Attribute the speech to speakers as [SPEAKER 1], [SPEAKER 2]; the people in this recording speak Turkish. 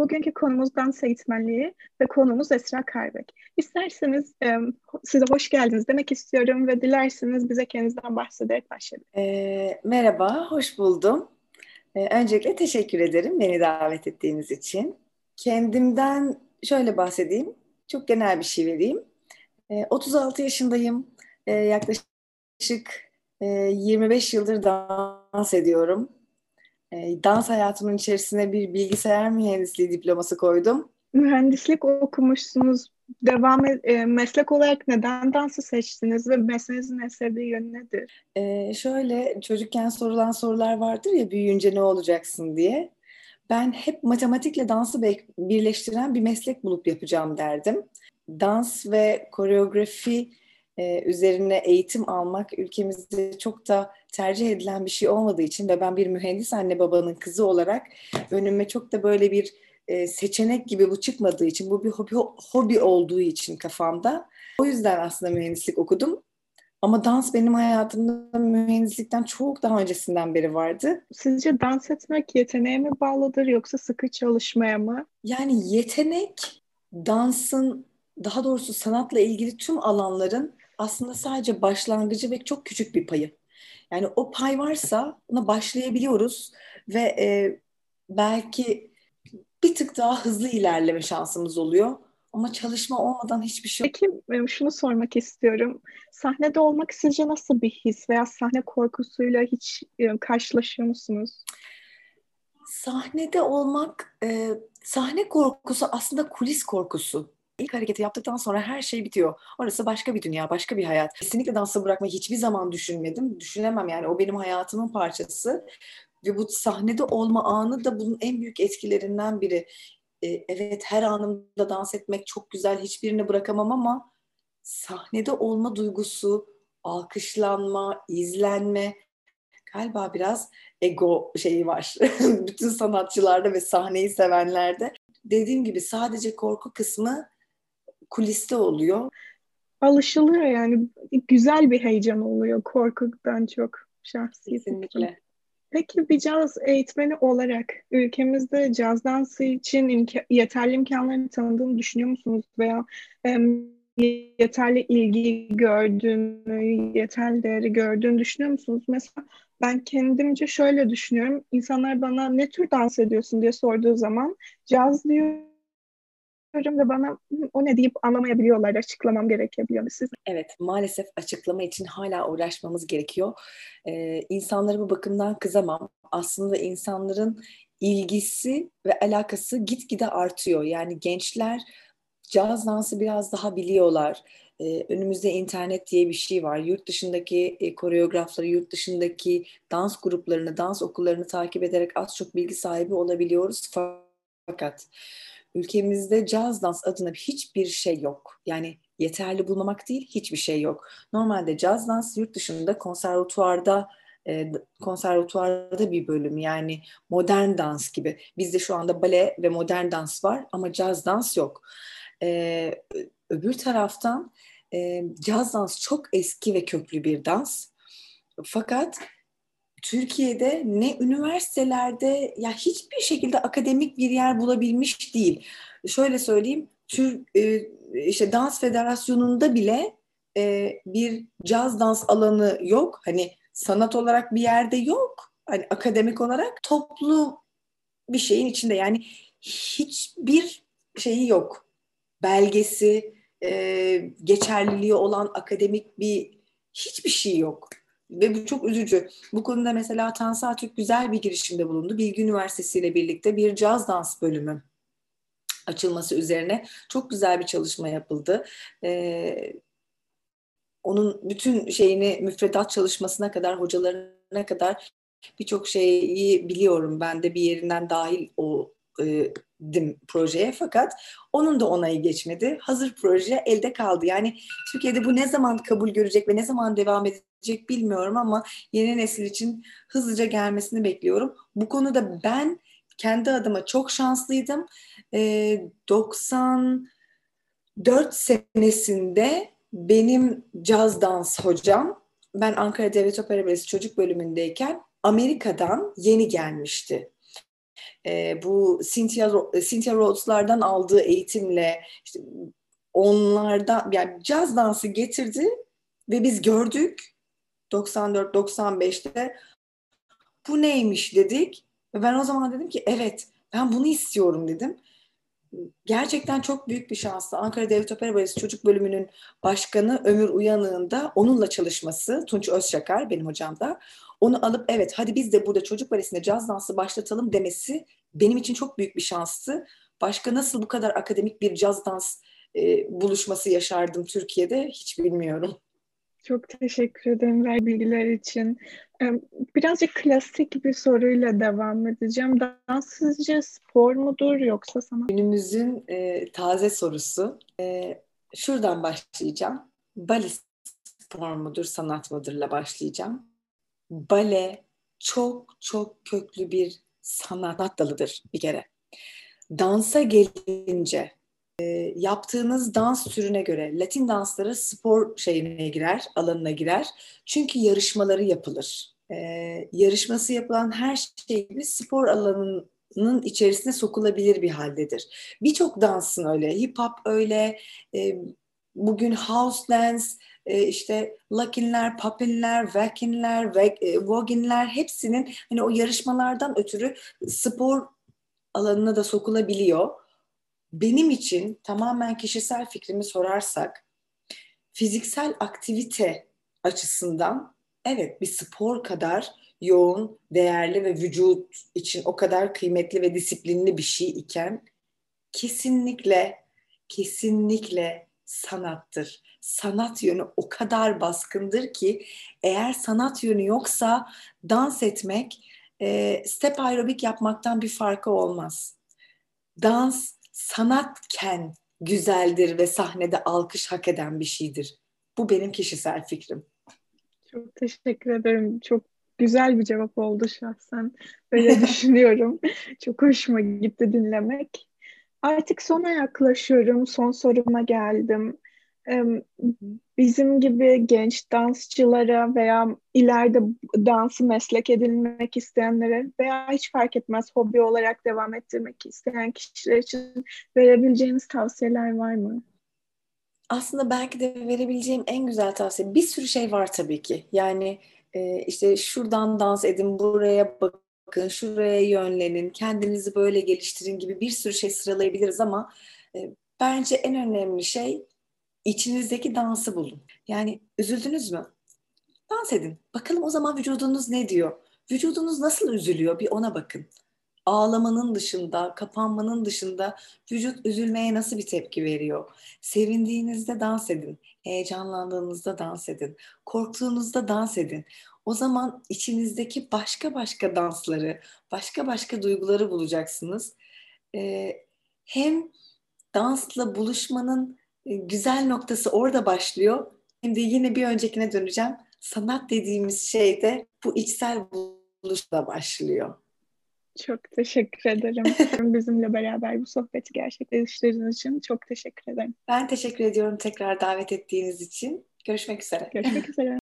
[SPEAKER 1] Bugünkü konumuz dans eğitmenliği ve konumuz Esra Kaybek. İsterseniz e, size hoş geldiniz demek istiyorum ve dilerseniz bize kendinizden bahsederek başlayalım.
[SPEAKER 2] E, merhaba, hoş buldum. E, öncelikle teşekkür ederim beni davet ettiğiniz için. Kendimden şöyle bahsedeyim, çok genel bir şey vereyim. E, 36 yaşındayım, e, yaklaşık e, 25 yıldır dans ediyorum dans hayatımın içerisine bir bilgisayar mühendisliği diploması koydum.
[SPEAKER 1] Mühendislik okumuşsunuz. Devam e, meslek olarak neden dansı seçtiniz ve mesleğinizin en sevdiği yönü nedir?
[SPEAKER 2] E, şöyle çocukken sorulan sorular vardır ya büyüyünce ne olacaksın diye. Ben hep matematikle dansı birleştiren bir meslek bulup yapacağım derdim. Dans ve koreografi e, üzerine eğitim almak ülkemizde çok da tercih edilen bir şey olmadığı için ve ben bir mühendis anne babanın kızı olarak önüme çok da böyle bir e, seçenek gibi bu çıkmadığı için bu bir hobi, hobi olduğu için kafamda o yüzden aslında mühendislik okudum. Ama dans benim hayatımda mühendislikten çok daha öncesinden beri vardı.
[SPEAKER 1] Sizce dans etmek yeteneğe mi bağlıdır yoksa sıkı çalışmaya mı?
[SPEAKER 2] Yani yetenek dansın daha doğrusu sanatla ilgili tüm alanların aslında sadece başlangıcı ve çok küçük bir payı. Yani o pay varsa ona başlayabiliyoruz ve e, belki bir tık daha hızlı ilerleme şansımız oluyor. Ama çalışma olmadan hiçbir şey
[SPEAKER 1] Peki şunu sormak istiyorum. Sahnede olmak sizce nasıl bir his veya sahne korkusuyla hiç e, karşılaşıyor musunuz?
[SPEAKER 2] Sahnede olmak, e, sahne korkusu aslında kulis korkusu ilk hareketi yaptıktan sonra her şey bitiyor. Orası başka bir dünya, başka bir hayat. Kesinlikle dansı bırakmayı hiçbir zaman düşünmedim. Düşünemem yani o benim hayatımın parçası. Ve bu sahnede olma anı da bunun en büyük etkilerinden biri. Ee, evet her anımda dans etmek çok güzel, hiçbirini bırakamam ama sahnede olma duygusu, alkışlanma, izlenme galiba biraz ego şeyi var. Bütün sanatçılarda ve sahneyi sevenlerde. Dediğim gibi sadece korku kısmı kuliste oluyor.
[SPEAKER 1] Alışılıyor yani güzel bir heyecan oluyor korkudan çok şahsi.
[SPEAKER 2] Kesinlikle.
[SPEAKER 1] Peki bir caz eğitmeni olarak ülkemizde caz dansı için imka- yeterli imkanlarını tanıdığını düşünüyor musunuz? Veya e, yeterli ilgi gördüğünü, yeterli değeri gördüğünü düşünüyor musunuz? Mesela ben kendimce şöyle düşünüyorum. İnsanlar bana ne tür dans ediyorsun diye sorduğu zaman caz diyor ve bana o ne deyip anlamayabiliyorlar, açıklamam gerekebiliyor siz.
[SPEAKER 2] Evet, maalesef açıklama için hala uğraşmamız gerekiyor. Ee, insanlara bu bakımdan kızamam. Aslında insanların ilgisi ve alakası gitgide artıyor. Yani gençler caz dansı biraz daha biliyorlar. Ee, önümüzde internet diye bir şey var. Yurt dışındaki e, koreografları, yurt dışındaki dans gruplarını, dans okullarını takip ederek az çok bilgi sahibi olabiliyoruz. Fakat ülkemizde caz dans adına hiçbir şey yok. Yani yeterli bulmamak değil, hiçbir şey yok. Normalde caz dans yurt dışında konservatuvarda e, konservatuvarda bir bölüm yani modern dans gibi. Bizde şu anda bale ve modern dans var ama caz dans yok. E, öbür taraftan e, caz dans çok eski ve köklü bir dans. Fakat Türkiye'de ne üniversitelerde ya hiçbir şekilde akademik bir yer bulabilmiş değil. Şöyle söyleyeyim, Türk e, işte dans federasyonunda bile e, bir caz dans alanı yok. Hani sanat olarak bir yerde yok. Hani akademik olarak toplu bir şeyin içinde yani hiçbir şeyi yok. Belgesi, e, geçerliliği olan akademik bir hiçbir şey yok. Ve bu çok üzücü. Bu konuda mesela Tansa Türk güzel bir girişimde bulundu. Bilgi Üniversitesi ile birlikte bir caz dans bölümü açılması üzerine çok güzel bir çalışma yapıldı. Ee, onun bütün şeyini müfredat çalışmasına kadar, hocalarına kadar birçok şeyi biliyorum. Ben de bir yerinden dahil o dim projeye fakat onun da onayı geçmedi. Hazır proje elde kaldı. Yani Türkiye'de bu ne zaman kabul görecek ve ne zaman devam edecek bilmiyorum ama yeni nesil için hızlıca gelmesini bekliyorum. Bu konuda ben kendi adıma çok şanslıydım. E, 94 senesinde benim caz dans hocam ben Ankara Devlet Opera Balesi çocuk bölümündeyken Amerika'dan yeni gelmişti e, bu Cynthia, Cynthia Rhodes'lardan aldığı eğitimle işte onlardan yani caz dansı getirdi ve biz gördük 94-95'te bu neymiş dedik ve ben o zaman dedim ki evet ben bunu istiyorum dedim. Gerçekten çok büyük bir şanstı. Ankara Devlet Opera Balesi Çocuk Bölümünün başkanı Ömür Uyanık'ın onunla çalışması, Tunç Özşakar benim hocam da, onu alıp evet hadi biz de burada çocuk balesinde caz dansı başlatalım demesi benim için çok büyük bir şanstı. Başka nasıl bu kadar akademik bir caz dans e, buluşması yaşardım Türkiye'de hiç bilmiyorum.
[SPEAKER 1] Çok teşekkür ederim ver bilgiler için. Birazcık klasik bir soruyla devam edeceğim. Dans sizce spor mudur yoksa sanat?
[SPEAKER 2] Günümüzün e, taze sorusu. E, şuradan başlayacağım. Bale spor mudur, sanat mıdırla başlayacağım. Bale çok çok köklü bir sanat dalıdır bir kere. Dansa gelince yaptığınız dans türüne göre Latin dansları spor şeyine girer, alanına girer. Çünkü yarışmaları yapılır. E, yarışması yapılan her şey gibi spor alanının içerisine sokulabilir bir haldedir. Birçok dansın öyle, hip hop öyle, e, bugün house dance, e, işte lakinler, papinler, vakinler, voginler hepsinin hani o yarışmalardan ötürü spor alanına da sokulabiliyor benim için tamamen kişisel fikrimi sorarsak fiziksel aktivite açısından evet bir spor kadar yoğun, değerli ve vücut için o kadar kıymetli ve disiplinli bir şey iken kesinlikle kesinlikle sanattır. Sanat yönü o kadar baskındır ki eğer sanat yönü yoksa dans etmek e, step aerobik yapmaktan bir farkı olmaz. Dans sanatken güzeldir ve sahnede alkış hak eden bir şeydir. Bu benim kişisel fikrim.
[SPEAKER 1] Çok teşekkür ederim. Çok güzel bir cevap oldu şahsen. Böyle düşünüyorum. Çok hoşuma gitti dinlemek. Artık sona yaklaşıyorum. Son soruma geldim bizim gibi genç dansçılara veya ileride dansı meslek edinmek isteyenlere veya hiç fark etmez hobi olarak devam ettirmek isteyen kişiler için verebileceğiniz tavsiyeler var mı?
[SPEAKER 2] Aslında belki de verebileceğim en güzel tavsiye bir sürü şey var tabii ki. Yani e, işte şuradan dans edin, buraya bakın, şuraya yönlenin, kendinizi böyle geliştirin gibi bir sürü şey sıralayabiliriz ama e, bence en önemli şey içinizdeki dansı bulun. Yani üzüldünüz mü? Dans edin. Bakalım o zaman vücudunuz ne diyor? Vücudunuz nasıl üzülüyor? Bir ona bakın. Ağlamanın dışında, kapanmanın dışında vücut üzülmeye nasıl bir tepki veriyor? Sevindiğinizde dans edin. Heyecanlandığınızda dans edin. Korktuğunuzda dans edin. O zaman içinizdeki başka başka dansları, başka başka duyguları bulacaksınız. Ee, hem dansla buluşmanın güzel noktası orada başlıyor. Şimdi yine bir öncekine döneceğim. Sanat dediğimiz şey de bu içsel buluşla başlıyor.
[SPEAKER 1] Çok teşekkür ederim. Bizimle beraber bu sohbeti gerçekleştirdiğiniz için çok teşekkür ederim.
[SPEAKER 2] Ben teşekkür ediyorum tekrar davet ettiğiniz için. Görüşmek üzere.
[SPEAKER 1] Görüşmek üzere.